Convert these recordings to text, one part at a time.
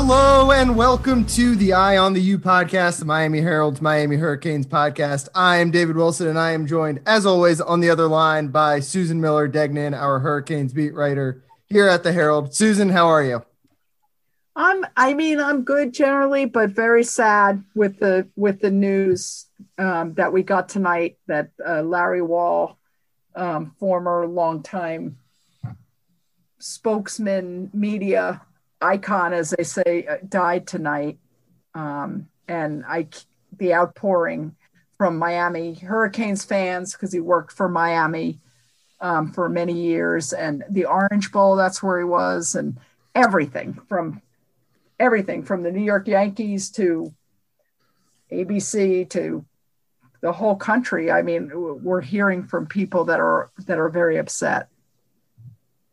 Hello and welcome to the Eye on the U podcast, the Miami Herald's Miami Hurricanes podcast. I am David Wilson and I am joined, as always, on the other line by Susan Miller Degnan, our Hurricanes beat writer here at the Herald. Susan, how are you? I'm I mean I'm good generally, but very sad with the with the news um, that we got tonight that uh, Larry Wall, um, former longtime spokesman, media icon, as they say, uh, died tonight, um, and I the outpouring from Miami Hurricanes fans because he worked for Miami um, for many years, and the Orange Bowl that's where he was, and everything from everything from the New York Yankees to ABC to the whole country. I mean, we're hearing from people that are that are very upset.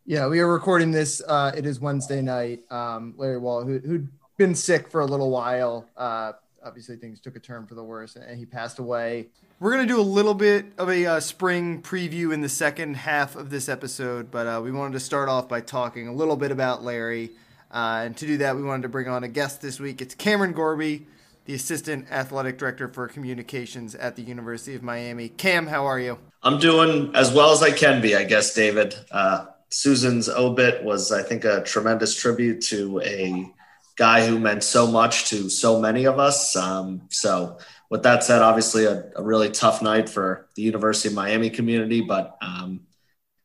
Yeah, we are recording this. Uh, it is Wednesday night. Um, Larry Wall, who, who'd been sick for a little while, uh, obviously things took a turn for the worse, and he passed away. We're gonna do a little bit of a uh, spring preview in the second half of this episode, but uh, we wanted to start off by talking a little bit about Larry. Uh, and to do that, we wanted to bring on a guest this week. It's Cameron Gorby, the Assistant Athletic Director for Communications at the University of Miami. Cam, how are you? I'm doing as well as I can be, I guess, David. Uh, Susan's obit was, I think, a tremendous tribute to a guy who meant so much to so many of us. Um, so, with that said, obviously a, a, really tough night for the University of Miami community. But um,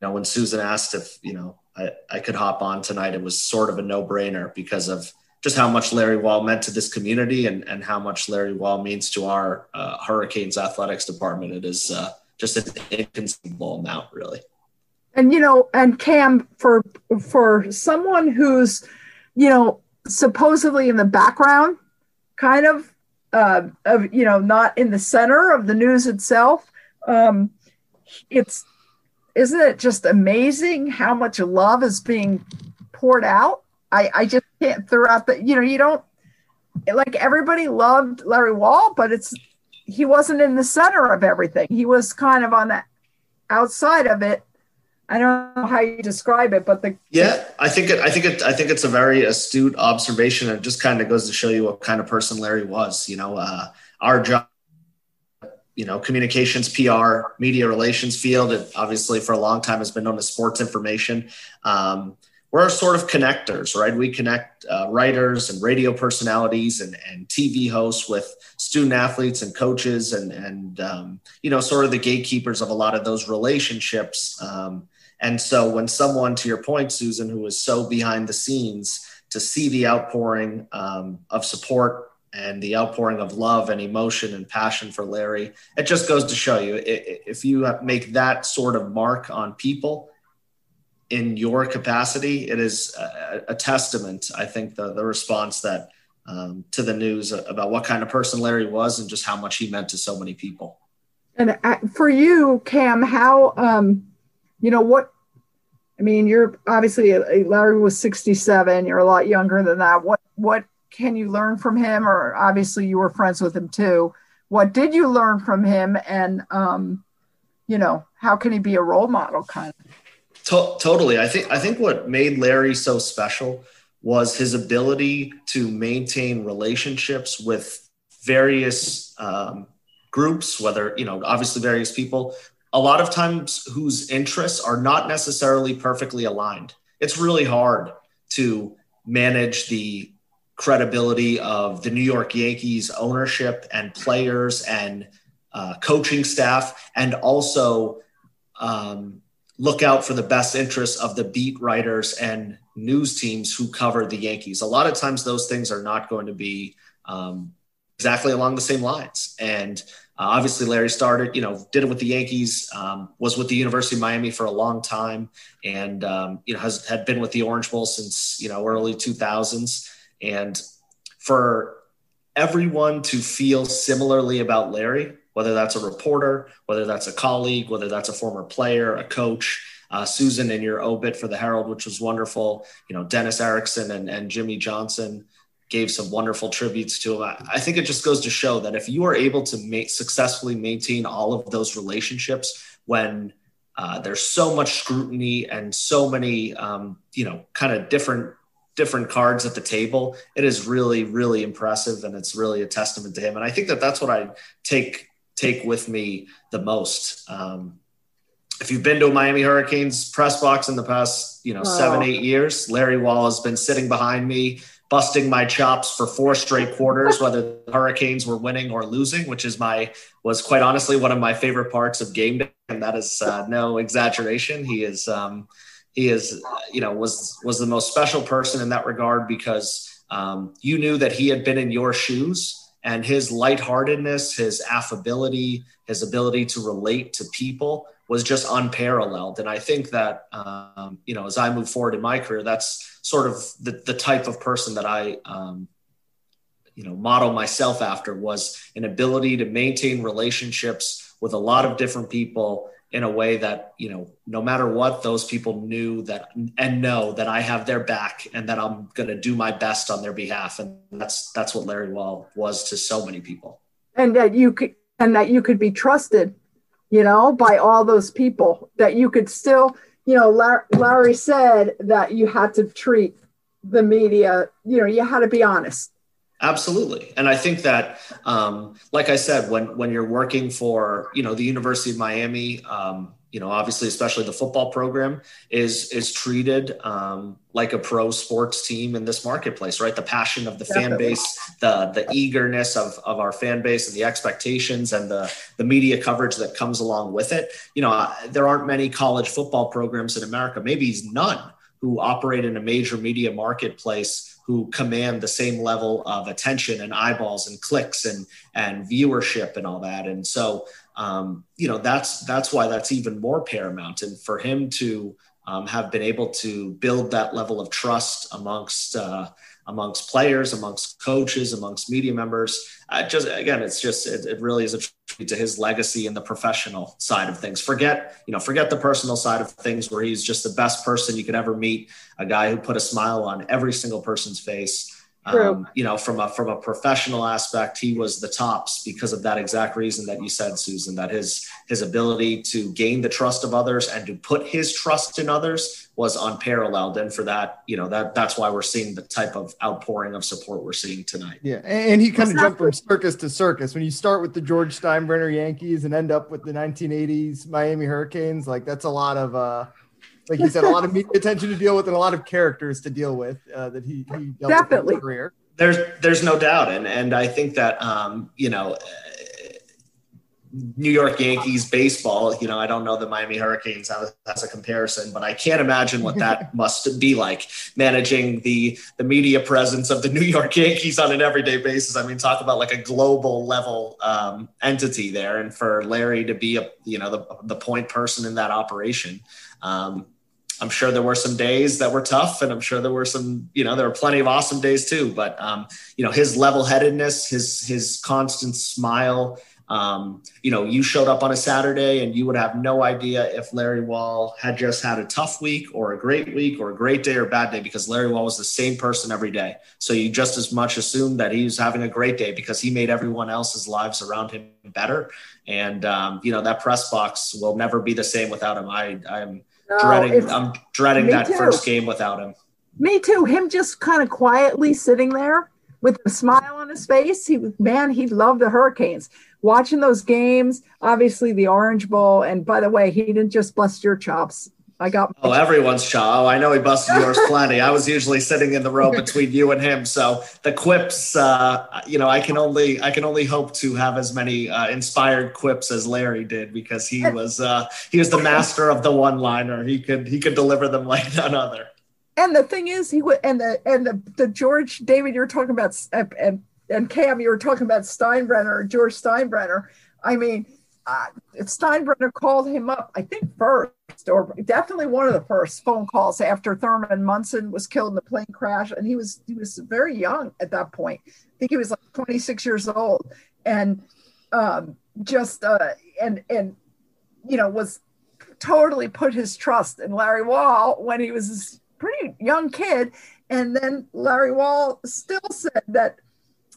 you know, when Susan asked if you know I, I could hop on tonight, it was sort of a no brainer because of just how much Larry Wall meant to this community and, and how much Larry Wall means to our uh, Hurricanes athletics department. It is uh, just an inconceivable amount, really. And you know, and Cam, for for someone who's, you know, supposedly in the background, kind of, uh, of you know, not in the center of the news itself, um, it's isn't it just amazing how much love is being poured out? I, I just can't throughout the, you know, you don't like everybody loved Larry Wall, but it's, he wasn't in the center of everything. He was kind of on the outside of it. I don't know how you describe it, but the yeah, I think it. I think it. I think it's a very astute observation. It just kind of goes to show you what kind of person Larry was. You know, uh, our job you know communications pr media relations field it obviously for a long time has been known as sports information um, we're sort of connectors right we connect uh, writers and radio personalities and, and tv hosts with student athletes and coaches and and um, you know sort of the gatekeepers of a lot of those relationships um, and so when someone to your point susan who is so behind the scenes to see the outpouring um, of support and the outpouring of love and emotion and passion for Larry. It just goes to show you if you make that sort of mark on people in your capacity, it is a, a testament, I think, the, the response that um, to the news about what kind of person Larry was and just how much he meant to so many people. And uh, for you, Cam, how, um, you know, what, I mean, you're obviously Larry was 67. You're a lot younger than that. What, what can you learn from him? Or obviously you were friends with him too. What did you learn from him? And, um, you know, how can he be a role model kind of? To- totally. I think, I think what made Larry so special was his ability to maintain relationships with various um, groups, whether, you know, obviously various people, a lot of times whose interests are not necessarily perfectly aligned. It's really hard to manage the credibility of the New York Yankees ownership and players and uh, coaching staff, and also um, look out for the best interests of the beat writers and news teams who cover the Yankees. A lot of times, those things are not going to be um, exactly along the same lines. And uh, obviously, Larry started, you know, did it with the Yankees, um, was with the University of Miami for a long time, and um, you know has had been with the Orange Bowl since you know early 2000s. And for everyone to feel similarly about Larry, whether that's a reporter, whether that's a colleague, whether that's a former player, a coach, uh, Susan in your obit for the Herald, which was wonderful. You know, Dennis Erickson and, and Jimmy Johnson gave some wonderful tributes to him. I, think it just goes to show that if you are able to make, successfully maintain all of those relationships when uh, there's so much scrutiny and so many, um, you know, kind of different different cards at the table. It is really, really impressive, and it's really a testament to him. And I think that that's what I take take with me the most. Um, if you've been to a Miami Hurricanes press box in the past, you know, oh. seven, eight years, Larry Wall has been sitting behind me, busting my chops for four straight quarters, whether the Hurricanes were winning or losing, which is my was quite honestly one of my favorite parts of game day, and that is uh, no exaggeration. He is um, he is you know was was the most special person in that regard because um, you knew that he had been in your shoes and his lightheartedness, his affability, his ability to relate to people was just unparalleled. And I think that, um, you know, as I move forward in my career, that's sort of the, the type of person that I, um, you know, model myself after was an ability to maintain relationships with a lot of different people in a way that, you know, no matter what, those people knew that and know that I have their back and that I'm going to do my best on their behalf. And that's, that's what Larry Wall was to so many people. And that you could, and that you could be trusted you know, by all those people that you could still, you know, Larry said that you had to treat the media, you know, you had to be honest. Absolutely, and I think that, um, like I said, when when you're working for you know the University of Miami, um, you know, obviously, especially the football program is is treated um, like a pro sports team in this marketplace, right? The passion of the Definitely. fan base, the the eagerness of, of our fan base, and the expectations, and the the media coverage that comes along with it. You know, there aren't many college football programs in America, maybe none, who operate in a major media marketplace who command the same level of attention and eyeballs and clicks and and viewership and all that. And so um, you know that's that's why that's even more paramount and for him to um, have been able to build that level of trust amongst uh, amongst players amongst coaches amongst media members. Uh, just again it's just it, it, really is a tribute to his legacy and the professional side of things. Forget you know forget the personal side of things where he's just the best person you could ever meet a guy who put a smile on every single person's face um, you know, from a from a professional aspect, he was the tops because of that exact reason that you said, Susan. That his his ability to gain the trust of others and to put his trust in others was unparalleled. And for that, you know, that that's why we're seeing the type of outpouring of support we're seeing tonight. Yeah, and he kind of jumped from circus to circus. When you start with the George Steinbrenner Yankees and end up with the 1980s Miami Hurricanes, like that's a lot of. uh like you said, a lot of media attention to deal with and a lot of characters to deal with uh, that he, he definitely career. There's there's no doubt, and and I think that um, you know. New York Yankees baseball, you know, I don't know the Miami Hurricanes as, as a comparison, but I can't imagine what that must be like managing the the media presence of the New York Yankees on an everyday basis. I mean, talk about like a global level um, entity there, and for Larry to be a you know the the point person in that operation, um, I'm sure there were some days that were tough, and I'm sure there were some, you know, there were plenty of awesome days too. But um, you know, his level-headedness, his his constant smile. Um, you know, you showed up on a Saturday, and you would have no idea if Larry Wall had just had a tough week, or a great week, or a great day, or a bad day, because Larry Wall was the same person every day. So you just as much assume that he was having a great day because he made everyone else's lives around him better. And um, you know, that press box will never be the same without him. I I'm no, dreading. I'm dreading that too. first game without him. Me too. Him just kind of quietly sitting there with a smile on his face. He man, he loved the Hurricanes. Watching those games, obviously the Orange Bowl, and by the way, he didn't just bust your chops. I got. Oh, everyone's shot. Oh, I know he busted yours plenty. I was usually sitting in the row between you and him, so the quips, uh, you know, I can only I can only hope to have as many uh, inspired quips as Larry did because he was uh, he was the master of the one liner. He could he could deliver them like none other. And the thing is, he would and the and the the George David you were talking about and and Cam you were talking about Steinbrenner George Steinbrenner. I mean uh, Steinbrenner called him up, I think first, or definitely one of the first phone calls after Thurman Munson was killed in the plane crash, and he was he was very young at that point. I think he was like 26 years old, and um, just uh, and and you know was totally put his trust in Larry Wall when he was a pretty young kid, and then Larry Wall still said that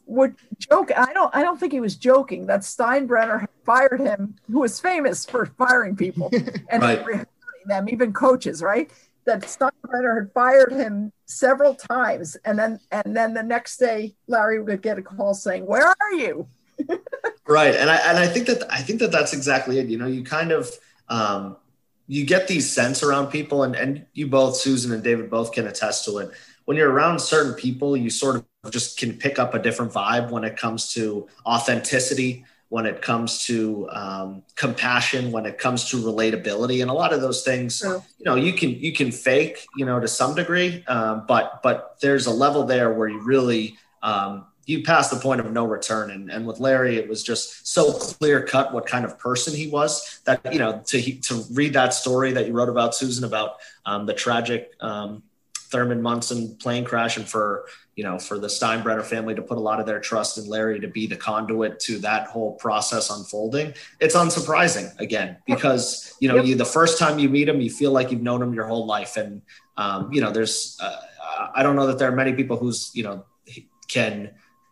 would joke. I don't. I don't think he was joking. That Steinbrenner fired him, who was famous for firing people and right. them, even coaches, right? that Steinbrenner had fired him several times, and then and then the next day Larry would get a call saying, "Where are you?" right, and I and I think that I think that that's exactly it. You know, you kind of um, you get these sense around people, and and you both, Susan and David, both can attest to it. When you're around certain people, you sort of just can pick up a different vibe when it comes to authenticity when it comes to um, compassion, when it comes to relatability, and a lot of those things, you know, you can you can fake, you know, to some degree, um, but but there's a level there where you really um, you pass the point of no return. And, and with Larry, it was just so clear cut what kind of person he was that you know to to read that story that you wrote about Susan about um, the tragic um, Thurman Munson plane crash and for you know, for the Steinbrenner family to put a lot of their trust in Larry to be the conduit to that whole process unfolding, it's unsurprising again because you know, yep. you the first time you meet him, you feel like you've known him your whole life, and um, you know, there's uh, I don't know that there are many people who's you know can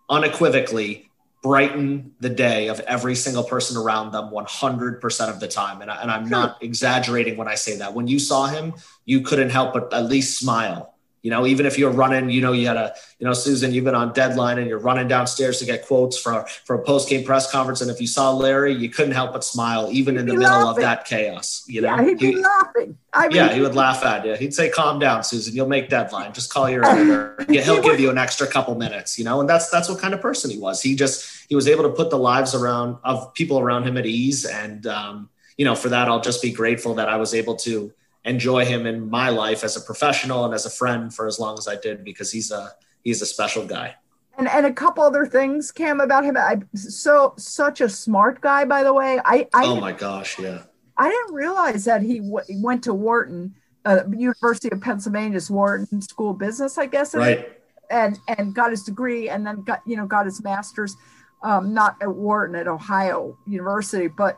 unequivocally brighten the day of every single person around them 100% of the time. And, I, am not exaggerating when I say that. When you saw him, you couldn't help but at least smile you know, even if you're running, you know, you had a, you know, Susan, you've been on deadline and you're running downstairs to get quotes for for a post game press conference, and if you saw Larry, you couldn't help but smile, even he'd in the middle laughing. of that chaos. You know, yeah, he'd be he, laughing. I mean, yeah, he would laugh at you. He'd say, "Calm down, Susan. You'll make deadline. Just call your editor. He'll give you an extra couple minutes." You know, and that's that's what kind of person he was. He just he was able to put the lives around of people around him at ease, and um, you know, for that, I'll just be grateful that I was able to enjoy him in my life as a professional and as a friend for as long as I did because he's a he's a special guy. And and a couple other things, Cam, about him. I so such a smart guy, by the way. I, I oh my gosh, yeah. I didn't realize that he w- went to Wharton, uh, University of Pennsylvania's Wharton School of Business, I guess. Right. And and got his degree, and then got you know got his master's, um, not at Wharton at Ohio University, but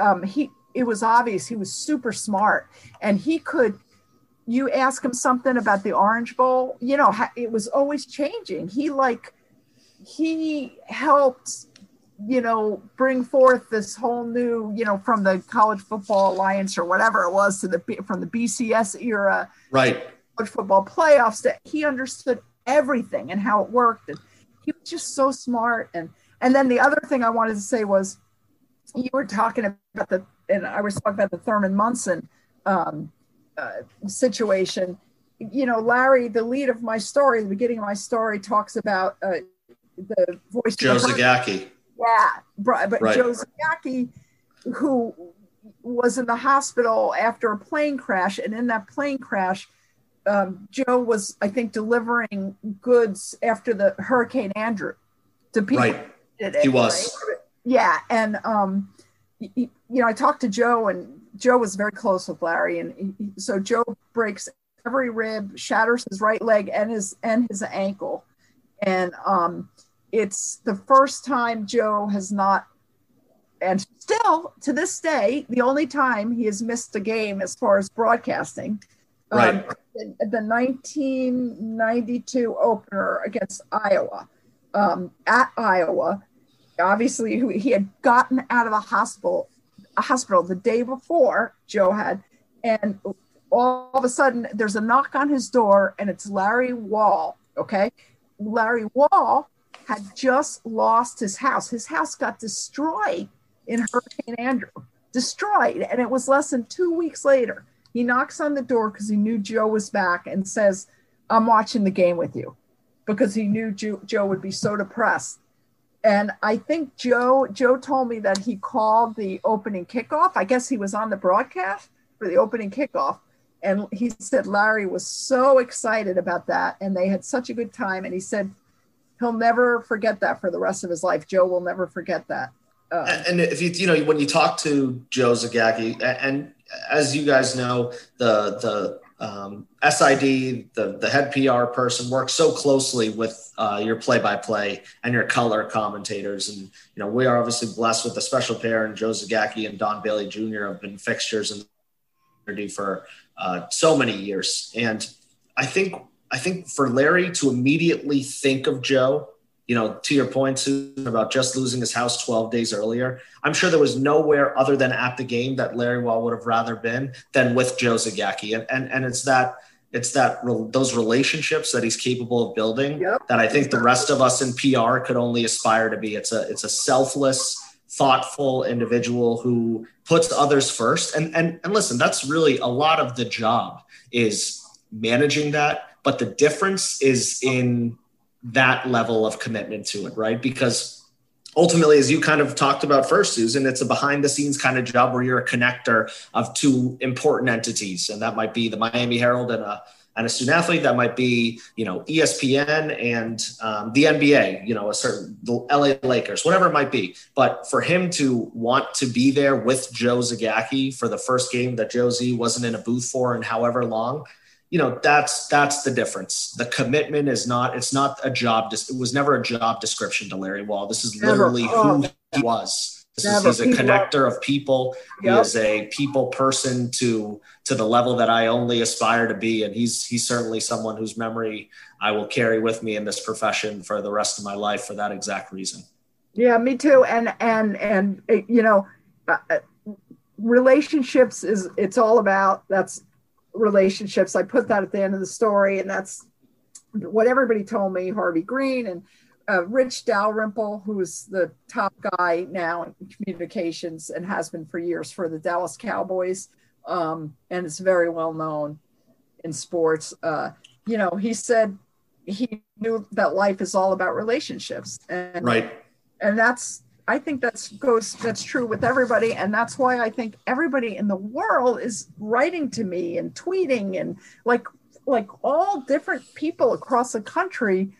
um, he it was obvious he was super smart. And he could you ask him something about the orange bowl you know it was always changing. He like he helped you know bring forth this whole new you know from the college football alliance or whatever it was to the from the bcs era right. college football playoffs that he understood everything and how it worked. And he was just so smart. And and then the other thing i wanted to say was you were talking about the and I was talking about the Thurman Munson um, uh, situation. You know, Larry, the lead of my story, the beginning of my story, talks about uh, the voice. Joe Zagacki. Yeah, but right. Joe Zagacki, who was in the hospital after a plane crash, and in that plane crash, um, Joe was, I think, delivering goods after the Hurricane Andrew to people. Right. He was. Right? Yeah, and um, you know, I talked to Joe, and Joe was very close with Larry, and he, so Joe breaks every rib, shatters his right leg and his and his ankle, and um, it's the first time Joe has not, and still to this day, the only time he has missed a game as far as broadcasting. Um, right. Um, the, the 1992 opener against Iowa, um, at Iowa, obviously he had gotten out of a hospital a hospital the day before joe had and all of a sudden there's a knock on his door and it's larry wall okay? Larry wall had just lost his house. His house got destroyed in hurricane andrew. Destroyed and it was less than two weeks later. He knocks on the door because he knew joe was back and says i'm watching the game with you because he knew joe, joe would be so depressed and I think Joe Joe told me that he called the opening kickoff. I guess he was on the broadcast for the opening kickoff, and he said Larry was so excited about that, and they had such a good time. And he said he'll never forget that for the rest of his life. Joe will never forget that. Uh, and if you you know when you talk to Joe Zagacki, and as you guys know, the the um, SID, the, the head PR person, works so closely with uh, your play-by-play and your color commentators. And, you know, we are obviously blessed with a special pair and Joe Zagacki and Don Bailey Jr. have been fixtures in the community for uh, so many years. And I think, I think for Larry to immediately think of Joe you know, to your point, Susan, about just losing his house 12 days earlier, I'm sure there was nowhere other than at the game that Larry Wall would have rather been than with Joe Zagacki. And, and, and it's that, it's that those relationships that he's capable of building yep. that I think the rest of us in PR could only aspire to be. It's a, it's a selfless, thoughtful individual who puts others first. And, and, and listen, that's really a lot of the job is managing that. But the difference is in that level of commitment to it, right? Because ultimately, as you kind of talked about first, Susan, it's a behind the scenes kind of job where you're a connector of two important entities. And that might be the Miami Herald and a and a student athlete that might be you know espn and um, the nba you know a certain the la lakers whatever it might be but for him to want to be there with joe zagacki for the first game that joe z wasn't in a booth for in however long you know that's that's the difference. The commitment is not it's not a job it was never a job description to larry wall. This is literally never. who he was. This is, he's a connector of people. Yep. he is a people person to to the level that i only aspire to be and he's he's certainly someone whose memory i will carry with me in this profession for the rest of my life for that exact reason. Yeah me too. And and and you know uh, uh relationships is it's all about that's relationships. I put that at the end of the story, and that's what everybody told me. Harvey Green and uh, Rich Dalrymple, who's the top guy now in communications and has been for years for the Dallas Cowboys, um, and it's very well known in sports. Uh, you know, he said he knew that life is all about relationships, and right, and that's I think that's goes that's true with everybody, and that's why I think everybody in the world is writing to me and tweeting and like like all different people across the country,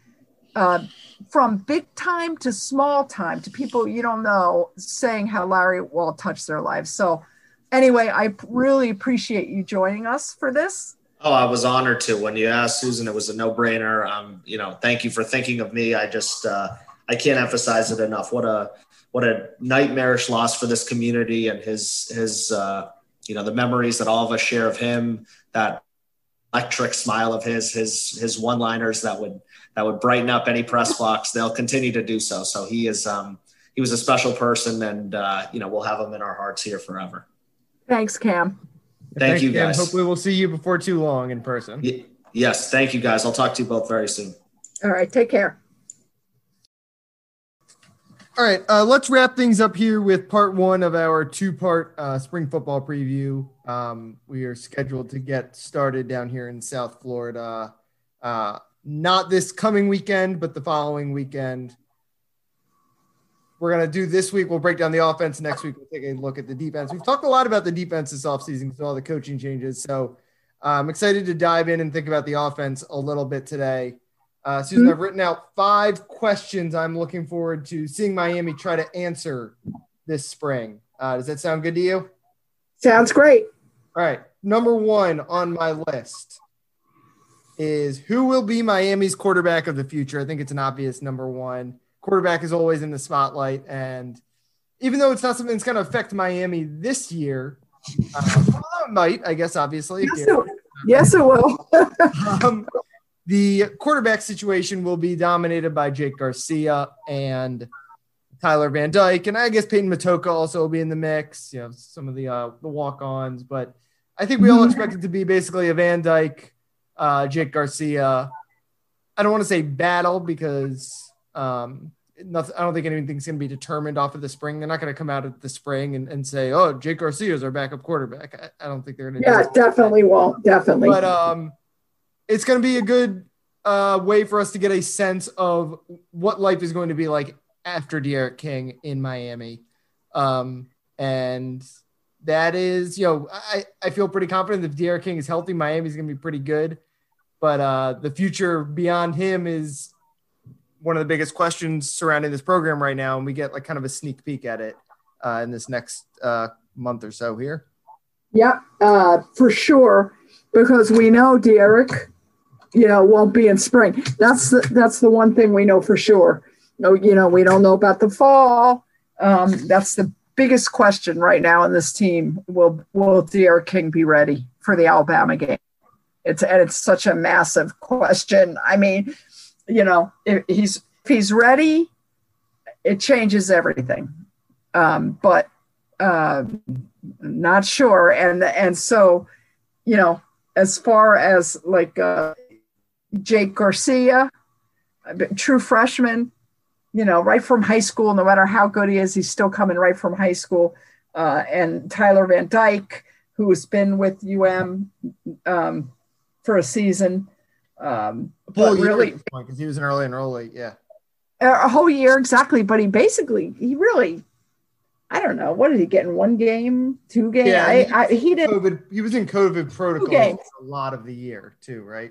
uh, from big time to small time to people you don't know, saying how Larry Wall touched their lives. So, anyway, I really appreciate you joining us for this. Oh, I was honored to. When you asked Susan, it was a no-brainer. Um, you know, thank you for thinking of me. I just uh, I can't emphasize it enough. What a what a nightmarish loss for this community and his his uh, you know the memories that all of us share of him that electric smile of his his his one liners that would that would brighten up any press box they'll continue to do so. So he is um he was a special person and uh, you know we'll have him in our hearts here forever. Thanks cam. Thank thanks, you guys. Hopefully we'll see you before too long in person. Y- yes. Thank you guys. I'll talk to you both very soon. All right. Take care all right, uh, let's wrap things up here with part one of our two-part uh, spring football preview. Um, we are scheduled to get started down here in South Florida, uh, not this coming weekend, but the following weekend. We're gonna do this week. We'll break down the offense. Next week, we'll take a look at the defense. We've talked a lot about the defense this offseason with all the coaching changes. So I'm excited to dive in and think about the offense a little bit today. Uh, Susan, I've written out five questions I'm looking forward to seeing Miami try to answer this spring. Uh, does that sound good to you? Sounds great. All right. Number one on my list is who will be Miami's quarterback of the future? I think it's an obvious number one. Quarterback is always in the spotlight. And even though it's not something that's going to affect Miami this year, uh, well, it might, I guess, obviously. Yes, it, yes, it will. um, the quarterback situation will be dominated by Jake Garcia and Tyler Van Dyke, and I guess Peyton Matocha also will be in the mix. You know, some of the uh, the walk-ons, but I think we all expect it to be basically a Van Dyke, uh, Jake Garcia. I don't want to say battle because um, nothing, I don't think anything's going to be determined off of the spring. They're not going to come out at the spring and, and say, "Oh, Jake Garcia is our backup quarterback." I, I don't think they're going to. Yeah, definitely won't. Definitely. But um, it's going to be a good uh, way for us to get a sense of what life is going to be like after D'Eriq King in Miami. Um, and that is, you know, I, I feel pretty confident if D'Eriq King is healthy, Miami's going to be pretty good. But uh, the future beyond him is one of the biggest questions surrounding this program right now. And we get like kind of a sneak peek at it uh, in this next uh, month or so here. Yeah, uh, for sure. Because we know D'Eriq you know, won't be in spring. That's the, that's the one thing we know for sure. No, you know, we don't know about the fall. Um, that's the biggest question right now in this team. Will will D'Eriq King be ready for the Alabama game? It's and it's such a massive question. I mean, you know, he's he's ready, it changes everything. Um, but uh, not sure. And and so, you know, as far as like uh, Jake Garcia, a true freshman, you know, right from high school, no matter how good he is, he's still coming right from high school. Uh, and Tyler Van Dyke, who's been with UM um, for a season. Um, but really, because he was an early enrollee, yeah, a whole year exactly. But he basically, he really, I don't know, what did he get in one game, two games? Yeah, I, I, he did. COVID, he was in COVID protocol a lot of the year too, right?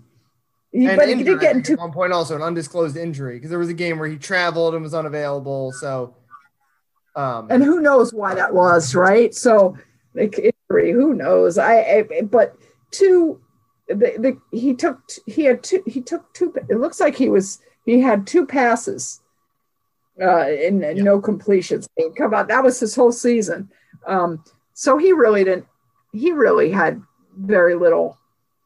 He, but injured, he did get into one point also an undisclosed injury because there was a game where he traveled and was unavailable. So, um, and who knows why that was, right? So, like injury, who knows? I, I but two, the, the he took he had two he took two. It looks like he was he had two passes, uh, and, yeah. no completions. I mean, come on, that was his whole season. Um, so he really didn't. He really had very little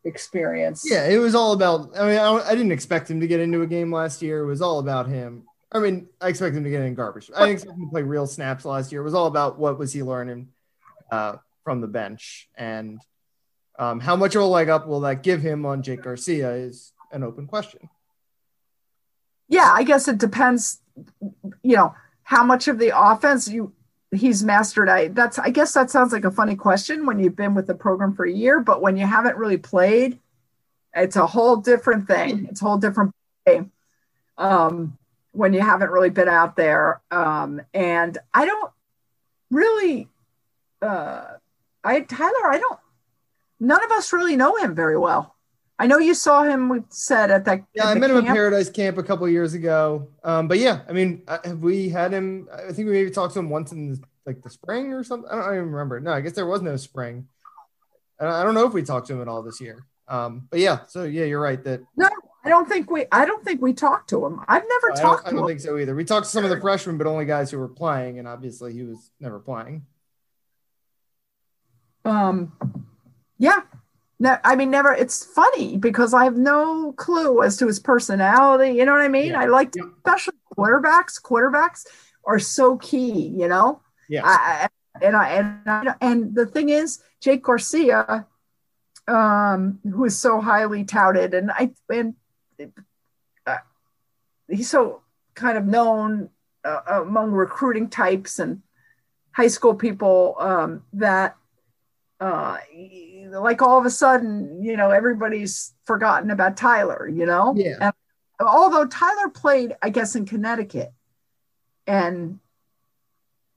experience. Yeah, it was all about. I mean, I, I, didn't expect him to get into a game last year. It was all about him. I mean, I expect him to get in garbage. I didn't expect him to play real snaps last year. It was all about what was he learning uh, from the bench and um, how much of a leg up will that give him on Jake Garcia is an open question. Yeah, I guess it depends. You know, how much of the offense you he's mastered. I that's i guess that sounds like a funny question when you've been with the program for a year but when you haven't really played it's a whole different thing. It's a whole different game um, when you haven't really been out there. Um, and i don't really uh, i tyler i don't none of us really know him very well I know you saw him. We said at that. Yeah, at I met camp. him at Paradise Camp a couple years ago. Um, but yeah, I mean, uh, have we had him? I think we maybe talked to him once in the, like the spring or something. I don't even remember. No, I guess there was no spring. I don't know if we talked to him at all this year. Um, but yeah, so yeah, you're right that. No, I don't think we. I don't think we talked to him. I've never I talked. I don't, think so either. We talked to some of the freshmen, but only guys who were playing, and obviously he was never playing. Um, yeah, no, I mean, never. It's funny because I have no clue as to his personality. You know what I mean? Yeah. I like, yeah. especially quarterbacks. Quarterbacks are so key. You know. Yeah. I, and I and I, and the thing is, Jake Garcia, um, who is so highly touted, and I and uh, he's so kind of known uh, among recruiting types and high school people um, that uh, like all of a sudden, you know, everybody's forgotten about Tyler, you know? Yeah. And although Tyler played, I guess, in Connecticut and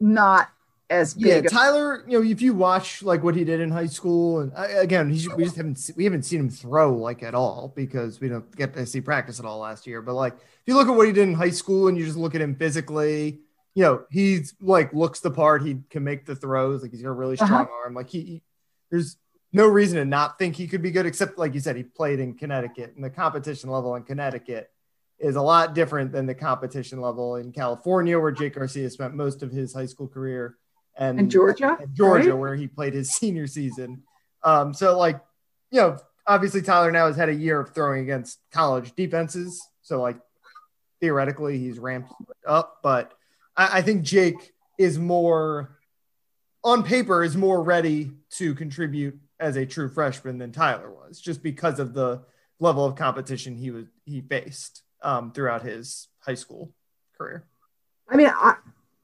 not as big. Yeah, Tyler, you know, if you watch like what he did in high school, and uh, again, he's, we just haven't we haven't seen him throw like at all because we don't get to see practice at all last year. But like, if you look at what he did in high school and you just look at him physically, you know, he's like looks the part. He can make the throws. Like he's got a really strong uh-huh. arm. Like he there's no reason to not think he could be good, except like you said, he played in Connecticut, and the competition level in Connecticut is a lot different than the competition level in California, where Jake Garcia spent most of his high school career, and in Georgia, and Georgia, right? where he played his senior season. Um, so like, you know, obviously Tyler now has had a year of throwing against college defenses, so like theoretically he's ramped up, but I, I think Jake is more on paper is more ready to contribute as a true freshman than Tyler was, just because of the level of competition he was he faced um, throughout his high school career. I mean, I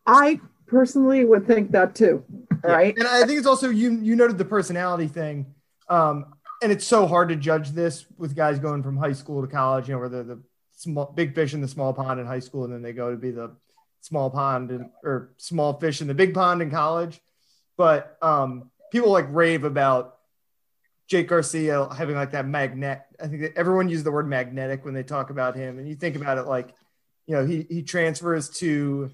I personally would think that too, right? And I think it's also you you noted the personality thing. Um, and it's so hard to judge this with guys going from high school to college, you know, where they're the small big fish in the small pond in high school, and then they go to be the small pond and, or small fish in the big pond in college. But um, people like rave about Jake Garcia having like that magnet. I think that everyone uses the word magnetic when they talk about him, and you think about it like, you know, he he transfers to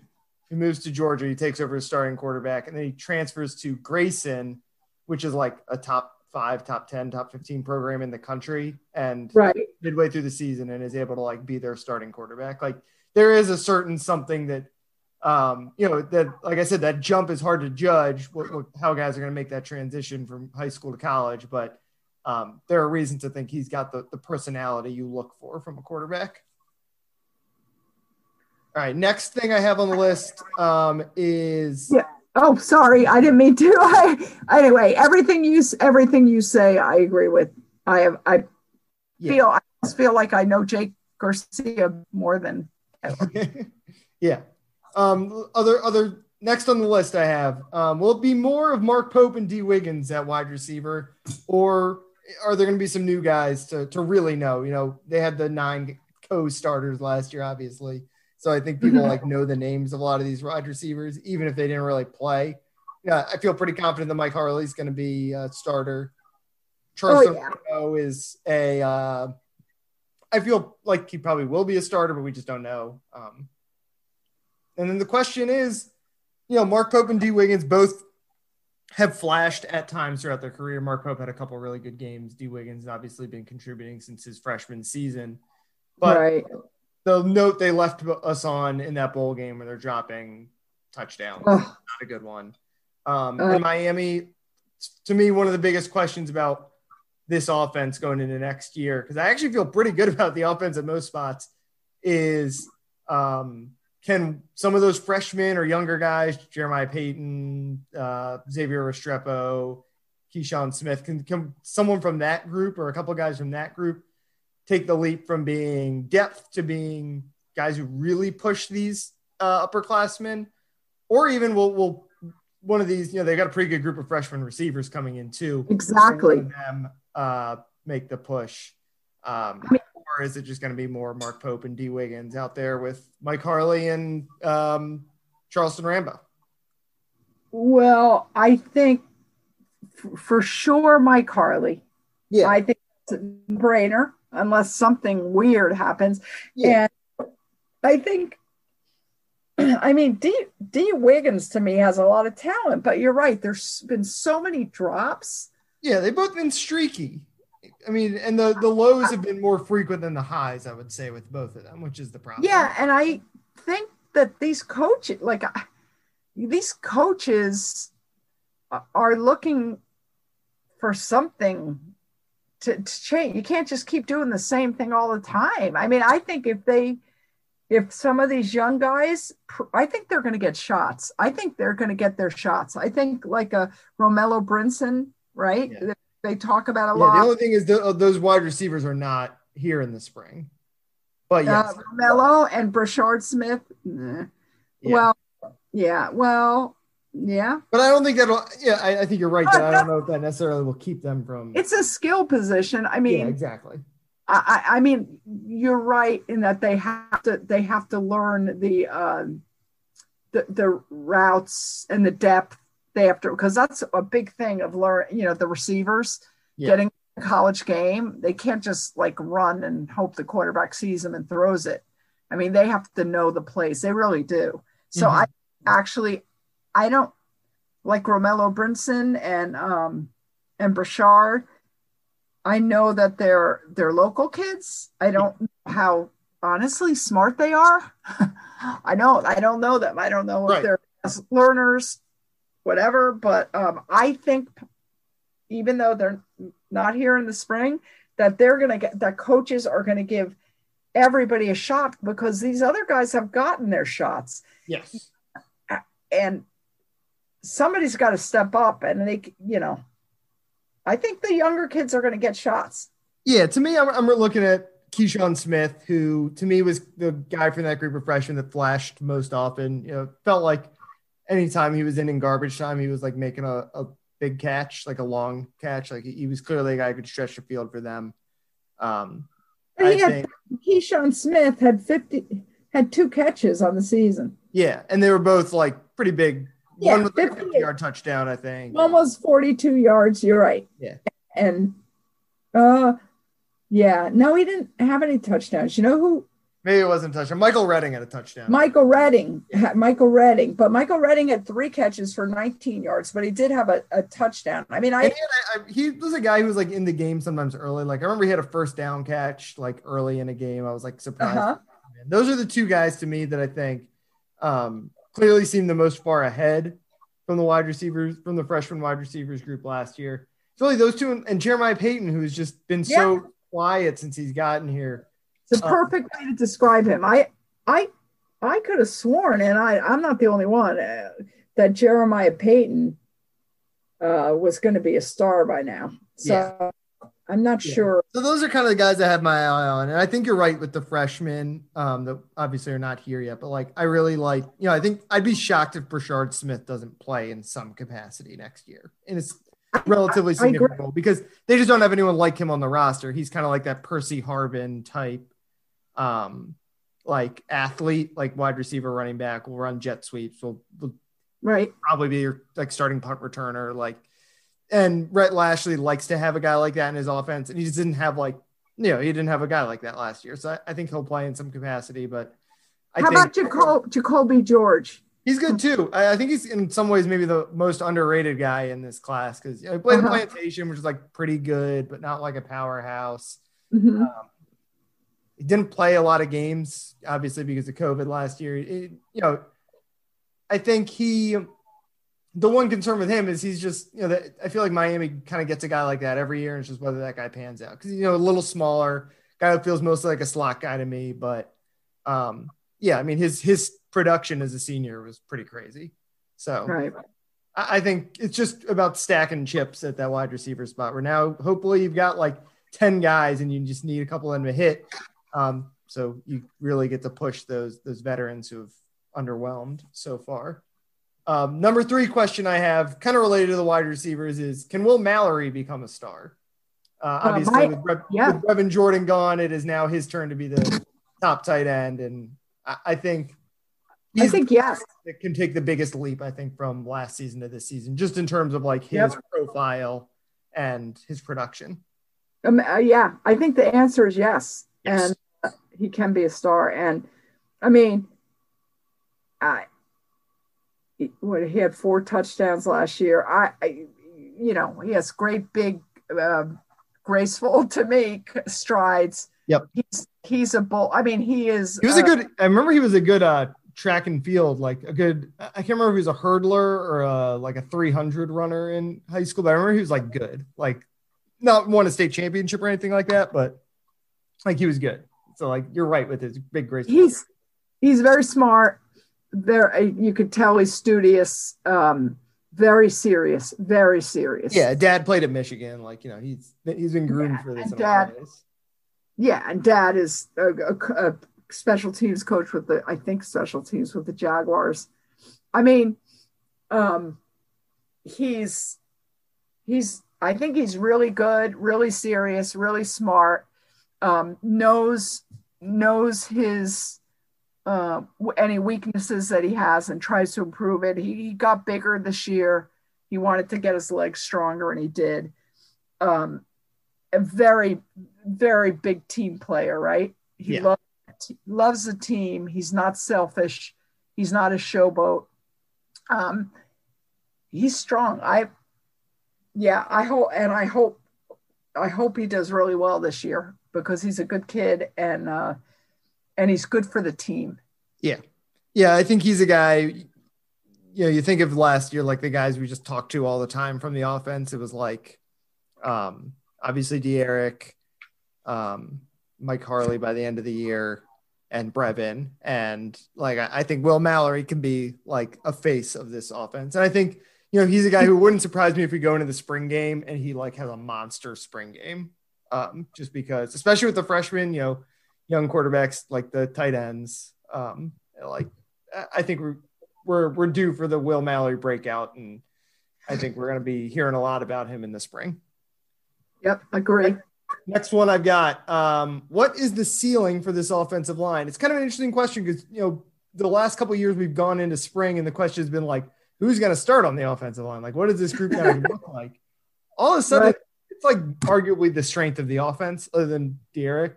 he moves to Georgia, he takes over as starting quarterback, and then he transfers to Grayson, which is like a top five, top 10, top 15 program in the country. And Right. midway through the season and is able to like be their starting quarterback. Like there is a certain something that, um, you know, that, like I said, that jump is hard to judge what, what how guys are going to make that transition from high school to college. But um, there are reasons to think he's got the, the personality you look for from a quarterback. All right. Next thing I have on the list um, is Yeah. Oh, sorry, I didn't mean to. I, anyway, everything you everything you say, I agree with. I have I Yeah. feel I just feel like I know Jake Garcia more than yeah. Um, other other next on the list I have um, will it be more of Mark Pope and Dee Wiggins at wide receiver, or are there going to be some new guys to to really know? You know, they had the nine co-starters last year, obviously, so I think people like know the names of a lot of these wide receivers, even if they didn't really play. Yeah, I feel pretty confident that Mike Harley's going to be a starter. Charleston yeah. Is a. Uh, I feel like he probably will be a starter, but we just don't know. Um, and then the question is, you know, Mark Pope and Dee Wiggins both have flashed at times throughout their career. Mark Pope had a couple really good games. Dee Wiggins has obviously been contributing since his freshman season. But right. the note they left us on in that bowl game where they're dropping touchdowns, not a good one. Um, Uh. and Miami, to me, one of the biggest questions about this offense going into next year, because I actually feel pretty good about the offense at most spots, is um, can some of those freshmen or younger guys, Jeremiah Payton, uh, Xavier Restrepo, Keyshawn Smith, can, can someone from that group or a couple guys from that group take the leap from being depth to being guys who really push these uh, upperclassmen, or even will will one of these, you know, they got a pretty good group of freshman receivers coming in too. Exactly. Will one of them uh, make the push. Um, I mean- or is it just going to be more Mark Pope and Dee Wiggins out there with Mike Harley and um, Charleston Rambo? Well, I think f- for sure Mike Harley. Yeah, I think it's a brainer unless something weird happens. Yeah. And I think, I mean, D, Dee Wiggins to me has a lot of talent, but you're right. There's been so many drops. Yeah, they've both been streaky. I mean, and the the lows have been more frequent than the highs, I would say, with both of them, which is the problem. Yeah. And I think that these coaches, like these coaches are looking for something to, to change. You can't just keep doing the same thing all the time. I mean, I think if they, if some of these young guys, I think they're going to get shots. I think they're going to get their shots. I think like a Romello Brinson, right? Yeah. They talk about a Yeah, lot. the only thing is the, those wide receivers are not here in the spring. But yes, uh, Romello and Brashard Smith. nah. Yeah. Well, yeah. Well, yeah. but I don't think that'll. Yeah, I, I think you're right. That I don't know if that necessarily will keep them from. It's a skill position. I mean, yeah, exactly. I, I I mean, you're right in that they have to they have to learn the um, the the routes and the depth. They have to because that's a big thing of learn. You know, the receivers Yeah. getting a college game. They can't just like run and hope the quarterback sees them and throws it. I mean, they have to know the plays. They really do. So Mhm. I actually, I don't like Romello Brinson and um and Brashard. I know that they're they're local kids. I don't know how honestly smart they are. I know I don't know them. I don't know Right. if they're learners, whatever. But um, I think even though they're not here in the spring, that they're gonna get that coaches are gonna give everybody a shot because these other guys have gotten their shots Yes. and somebody's got to step up and they you know I think the younger kids are going to get shots. Yeah, to me, I'm, I'm looking at Keyshawn Smith, who to me was the guy from that group of freshmen that flashed most often. You know, felt like anytime he was in in garbage time, he was like making a, a big catch, like a long catch. Like he, he was clearly a guy who could stretch the field for them. Um, I he had think, Keyshawn Smith had 50 had two catches on the season. yeah, and they were both like pretty big. Yeah, One with a 50. 50 yard touchdown, I think. Almost 42 yards, you're right. Yeah. And uh yeah, no, he didn't have any touchdowns. You know who Maybe it wasn't a touchdown. Michael Redding had a touchdown. Michael Redding, Michael Redding, but Michael Redding had three catches for 19 yards, but he did have a, a touchdown. I mean, I he, had I, he was a guy who was like in the game sometimes early. Like I remember he had a first down catch like early in a game. I was like surprised. uh-huh. Those are the two guys to me that I think um, clearly seem the most far ahead from the wide receivers from the freshman wide receivers group last year. It's really those two and, and Jeremiah Payton, who's just been so quiet since he's gotten here. It's a Uh, perfect way to describe him. I I I could have sworn, and I I'm not the only one uh, that Jeremiah Payton uh, was going to be a star by now. So I'm not Yeah. sure. So those are kind of the guys I have my eye on, and I think you're right with the freshmen um, that obviously are not here yet. But like, I really like, you know, I think I'd be shocked if Brashard Smith doesn't play in some capacity next year, and it's relatively I agree. significant role because they just don't have anyone like him on the roster. He's kind of like that Percy Harvin type, um, like athlete, like wide receiver, running back. We'll run jet sweeps. Will, will Right. probably be your like starting punt returner. Like, and Rhett Lashlee likes to have a guy like that in his offense, and he just didn't have like, you know, he didn't have a guy like that last year. So I, I think he'll play in some capacity, but I How think about Jacob, Jacoby George? he's good too. I, I think he's in some ways maybe the most underrated guy in this class because you know, he played Uh-huh. the plantation, which is like pretty good, but not like a powerhouse. Mhm. Um, he didn't play a lot of games, obviously because of COVID last year. It- you know, I think he. The one concern with him is he's just you know that I feel like Miami kind of gets a guy like that every year, and it's just whether that guy pans out because you know a little smaller guy who feels mostly like a slot guy to me, but um, yeah, I mean his his production as a senior was pretty crazy. So Right. I I think it's just about stacking chips at that wide receiver spot. Where now, hopefully, you've got like ten guys, and you just need a couple of them to hit. Um, so you really get to push those those veterans who have underwhelmed so far. Um, number three question I have, kind of related to the wide receivers, is can Will Mallory become a star? Uh, obviously, my- with, Rev, yeah. with Brevin Jordan gone, it is now his turn to be the top tight end, and I, I think I think yes. that can take the biggest leap, I think, from last season to this season, just in terms of like his Yep. profile and his production. Um, uh, yeah, I think the answer is yes, Yes. and uh, he can be a star. And I mean, I what he had four touchdowns last year. I, I you know, he has great big, um, graceful to me strides. Yep. he's he's a bull. I mean, he is. He was a uh, good. I remember he was a good uh, track and field, like a good. I can't remember if he was a hurdler or a, like a 300 runner in high school, but I remember he was like good, like not won a state championship or anything like that, but like he was good. So like you're right with his big grace. he's he's very smart. There, you could tell he's studious. Um, very serious. Very serious. yeah. Dad played at Michigan, like you know he's he's been groomed Yeah, for this. and in a lot of Dad- Yeah, and Dad is a, a, a special teams coach with the, I think, special teams with the Jaguars. I mean, um, he's he's. I think he's really good, really serious, really smart. Um, knows knows his uh, any weaknesses that he has and tries to improve it. He, he got bigger this year. He wanted to get his legs stronger, and he did. Um, a very, very big team player, right? He Yeah. loves loves the team. He's not selfish. He's not a showboat. Um, he's strong. I, yeah, I hope, and I hope, I hope he does really well this year because he's a good kid and uh, and he's good for the team. Yeah, yeah, I think he's a guy. You know, you think of last year, like the guys we just talked to all the time from the offense. It was like, um, obviously D'Eriq, um, Mike Harley by the end of the year, and Brevin, and like I, I think Will Mallory can be like a face of this offense. And I think you know, he's a guy who wouldn't surprise me if we go into the spring game and he like has a monster spring game. Um, just because, especially with the freshmen, you know, young quarterbacks like the tight ends, um, like I think we're we're we're due for the Will Mallory breakout, and I think we're going to be hearing a lot about him in the spring. Yep, agree. Next one I've got. Um, what is the ceiling for this offensive line? It's kind of an interesting question because you know the last couple years we've gone into spring and the question has been like, who's going to start on the offensive line? Like, what does this group going to look like? All of a sudden, Right. It's like arguably the strength of the offense, other than D'Eriq.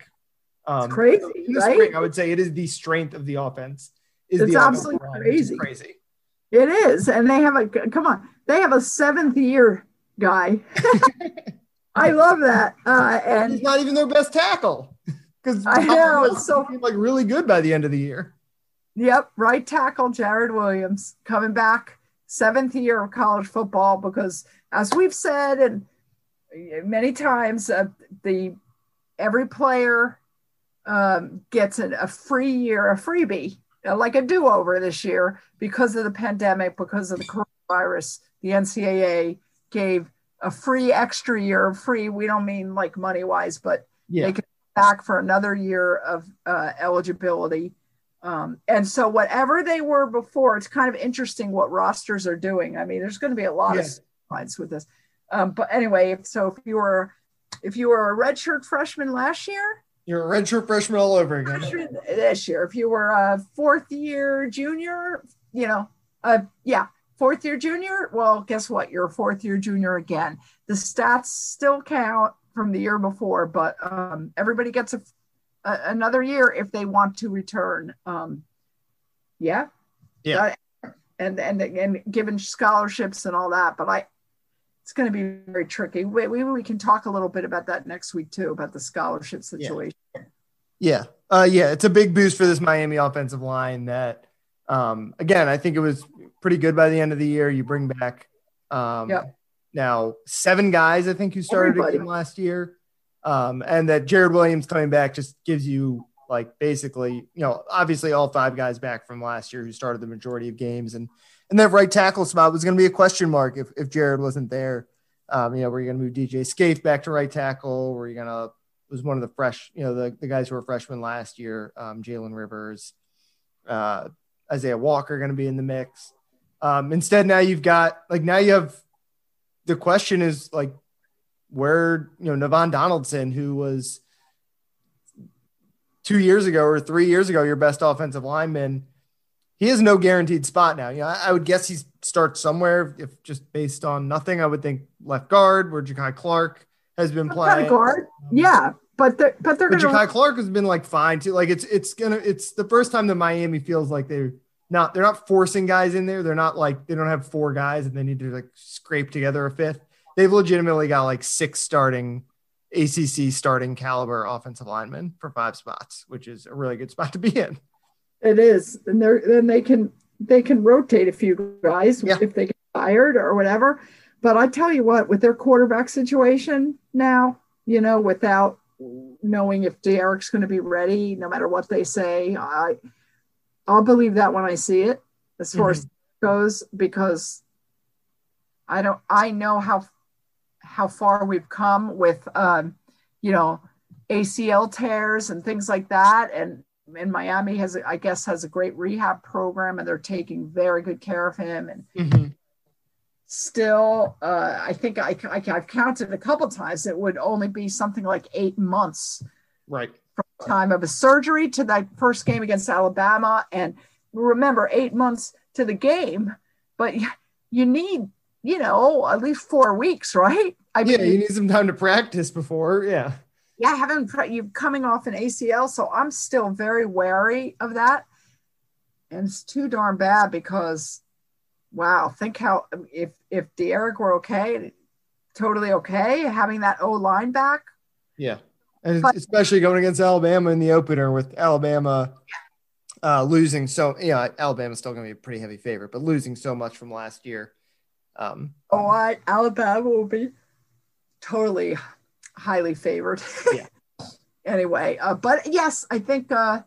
Um, It's crazy, in the right? spring, I would say it is the strength of the offense. Is It's absolutely is crazy. crazy. It is, and they have a come on. They have a seventh year guy. I love that, uh, and He's not even their best tackle because I know, it's so- like really good by the end of the year. Yep, right tackle Jarrid Williams coming back, seventh year of college football. Because as we've said and many times, uh, the every player um, gets a, a free year, a freebie, uh, like a do over this year because of the pandemic, because of the coronavirus. The NCAA gave a free extra year of free. We don't mean like money wise, but Yeah, they can back for another year of uh, eligibility. Um, and so, whatever they were before, it's kind of interesting what rosters are doing. I mean, there's going to be a lot of Yeah. lines with this. Um, but anyway, if, so if you were if you were a redshirt freshman last year, you're a redshirt freshman all over again. this year, if you were a fourth year junior, you know, uh, yeah, fourth year junior, well, guess what? You're a fourth year junior again. The stats still count from the year before, but um, everybody gets a, a, another year if they want to return. Um, yeah. Yeah. Uh, and, and, and given scholarships and all that, but I, it's going to be very tricky. We, we, we can talk a little bit about that next week too, about the scholarship situation. Yeah. Uh, yeah, it's a big boost for this Miami offensive line that um, again, I think it was pretty good by the end of the year. You bring back um, Yep. now seven guys, I think, who started last year. Um, and that Jarrid Williams coming back just gives you like basically, you know, obviously all five guys back from last year who started the majority of games and and that right tackle spot was going to be a question mark if, if Jarrid wasn't there. Um, you know, were you going to move DJ Scaife back to right tackle? Were you going to was one of the fresh, you know, the, the guys who were freshmen last year, um, Jalen Rivers, uh, Issiah Walker going to be in the mix. Um, instead, now you've got like now you have the question is like where you know Navaughn Donaldson, who was two years ago or three years ago your best offensive lineman, he has no guaranteed spot now. You know, I, I would guess he starts somewhere if just based on nothing. I would think left guard where Jakai Clark has been kind playing. guard. Um, yeah. But they're, but they're But going Jakai Clark has been like fine too. Like it's it's gonna it's the first time that Miami feels like they're not they're not forcing guys in there. They're not like they don't have four guys and they need to like scrape together a fifth. They've legitimately got like six starting ACC starting caliber offensive linemen for five spots, which is a really good spot to be in. It is. And they're, then they can, they can rotate a few guys Yeah. if they get fired or whatever. But I tell you what, with their quarterback situation now, you know, without knowing if D'Eriq's going to be ready, no matter what they say, I, I'll believe that when I see it as far as goes, because I don't, I know how, how far we've come with, um, you know, ACL tears and things like that. And, and Miami has, I guess, has a great rehab program and they're taking very good care of him. And still, uh, I think I, I, I've counted a couple times. It would only be something like eight months Right. From the time of a surgery to that first game against Alabama. And remember, eight months to the game, but you need, you know, at least four weeks, right? I Yeah, you need some time to practice before. Yeah. Yeah, having pre- you're coming off an ACL, so I'm still very wary of that, and it's too darn bad because, wow, think how if if D'Eriq were okay, totally okay, having that O line back, Yeah. And But- especially going against Alabama in the opener with Alabama uh, losing so yeah, Alabama's still gonna be a pretty heavy favorite, but losing so much from last year. Um oh, I Alabama will be totally highly favored. Yeah. anyway, uh, but yes, I think uh,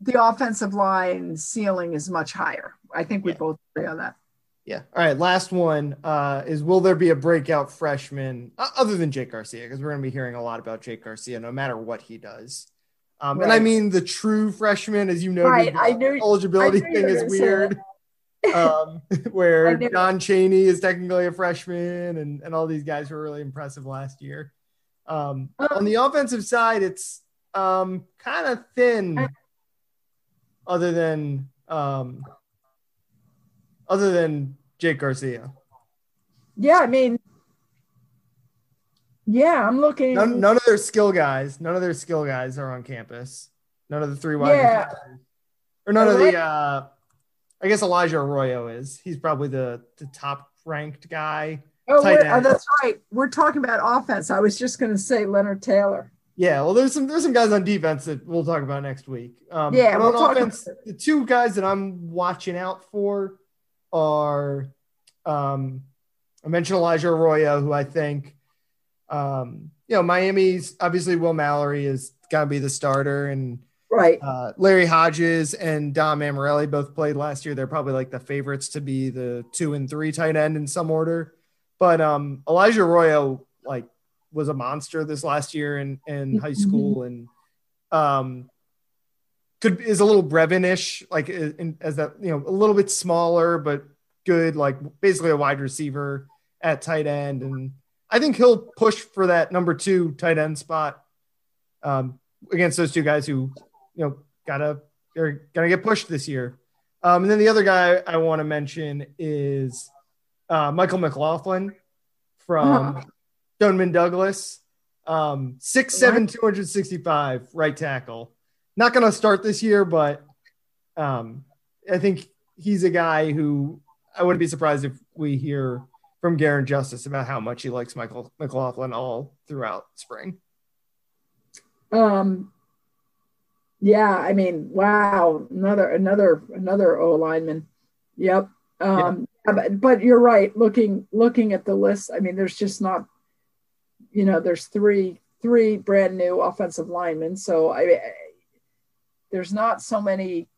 the offensive line ceiling is much higher. I think we Yeah. both agree on that. Yeah. All right. Last one uh, is Will there be a breakout freshman uh, other than Jake Garcia? Because we're going to be hearing a lot about Jake Garcia no matter what he does. Um, And I mean the true freshman, as you know, Right, I knew- eligibility I knew thing is weird. um, where John Cheney is technically a freshman, and, and all these guys were really impressive last year. Um, Um, on the offensive side, it's um, kind of thin, other than um, other than Jake Garcia. Yeah, I mean, yeah, I'm looking. None, none of their skill guys, none of their skill guys are on campus. None of the three wide Yeah. receivers. or none of the. Uh, I guess Elijah Arroyo is. He's probably the the top ranked guy. Oh, oh, that's right. We're talking about offense. I was just going to say Leonard Taylor. Yeah, well, there's some there's some guys on defense that we'll talk about next week. Um, Yeah, we'll on offense, about the two guys that I'm watching out for are, um, I mentioned Elijah Arroyo, who I think, um, you know, Miami's obviously Will Mallory is gonna be the starter, and Right. uh, Larry Hodges and Dom Mammarelli both played last year. They're probably like the favorites to be the two and three tight end in some order. But um, Elijah Arroyo like was a monster this last year in, in high school and um, could is a little Brevin-ish, like in, as that you know a little bit smaller but good, like basically a wide receiver at tight end. And I think he'll push for that number two tight end spot um, against those two guys who you know, gotta they're gonna get pushed this year. Um, and then the other guy I want to mention is uh, Michael McLaughlin from Uh-huh. Stoneman Douglas, um, six seven, two hundred sixty five, right tackle. Not gonna start this year, but um, I think he's a guy who I wouldn't be surprised if we hear from Garin Justice about how much he likes Michael McLaughlin all throughout spring. Um. Yeah, I mean, wow, another another another O lineman. Yep. Um, but, but you're right. Looking looking at the list, I mean, there's just not, you know, there's three three brand new offensive linemen. So I, there's not so many.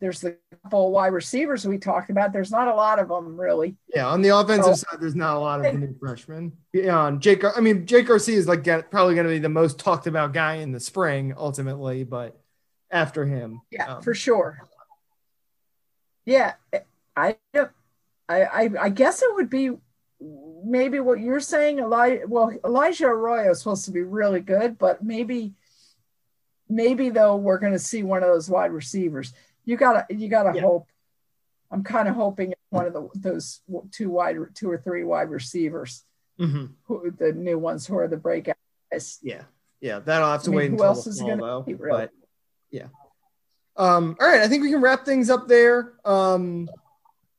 There's the couple wide receivers we talked about. There's not a lot of them really. Yeah, on the offensive Oh. side, there's not a lot of new freshmen. Beyond Jake, Gar- I mean, Jake Garcia is like probably going to be the most talked about guy in the spring, ultimately. But after him, Yeah, um, for sure. Yeah, I, I, I, I guess it would be maybe what you're saying. Elijah, well, Elijah Arroyo is supposed to be really good, but maybe, maybe though we're going to see one of those wide receivers. You gotta, you gotta Yeah. hope. I'm kind of hoping one of the those two wide, two or three wide receivers, mhm. who the new ones who are the breakout guys. yeah, yeah, that'll have to I mean, wait who until else is fall, gonna be, really? But yeah, um, all right, I think we can wrap things up there. Um,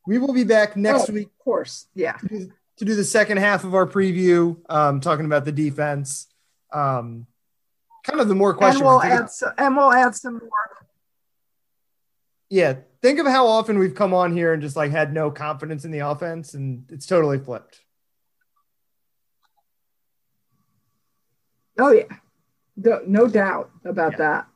we will be back next Oh, week Of course, yeah. to do, to do the second half of our preview, um, talking about the defense. Um, kind of the more questions. And we'll mark. Think of- add, so, and we'll add some more. yeah, think of how often we've come on here and just like had no confidence in the offense, and it's totally flipped. Oh yeah, no, no doubt about Yeah. that.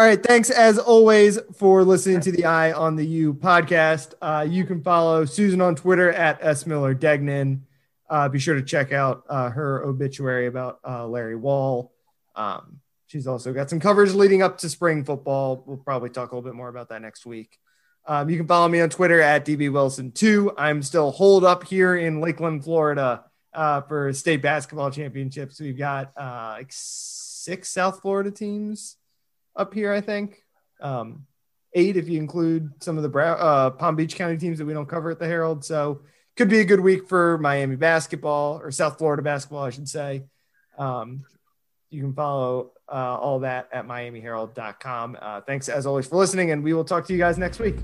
All right. Thanks as always for listening to the Eye on the U podcast. Uh, you can follow Susan on Twitter at S Miller Degnan. Uh, be sure to check out uh, her obituary about uh, Larry Wall. Um, she's also got some coverage leading up to spring football. We'll probably talk a little bit more about that next week. Um, you can follow me on Twitter at DB Wilson2. I'm still holed up here in Lakeland, Florida uh, for state basketball championships. We've got uh, like six South Florida teams up here, I think. Um, eight if you include some of the Brow- uh, Palm Beach County teams that we don't cover at the Herald. So could be a good week for Miami basketball or South Florida basketball, I should say. Um, you can follow uh, all that at miamiherald.com. Uh, thanks as always for listening, and we will talk to you guys next week.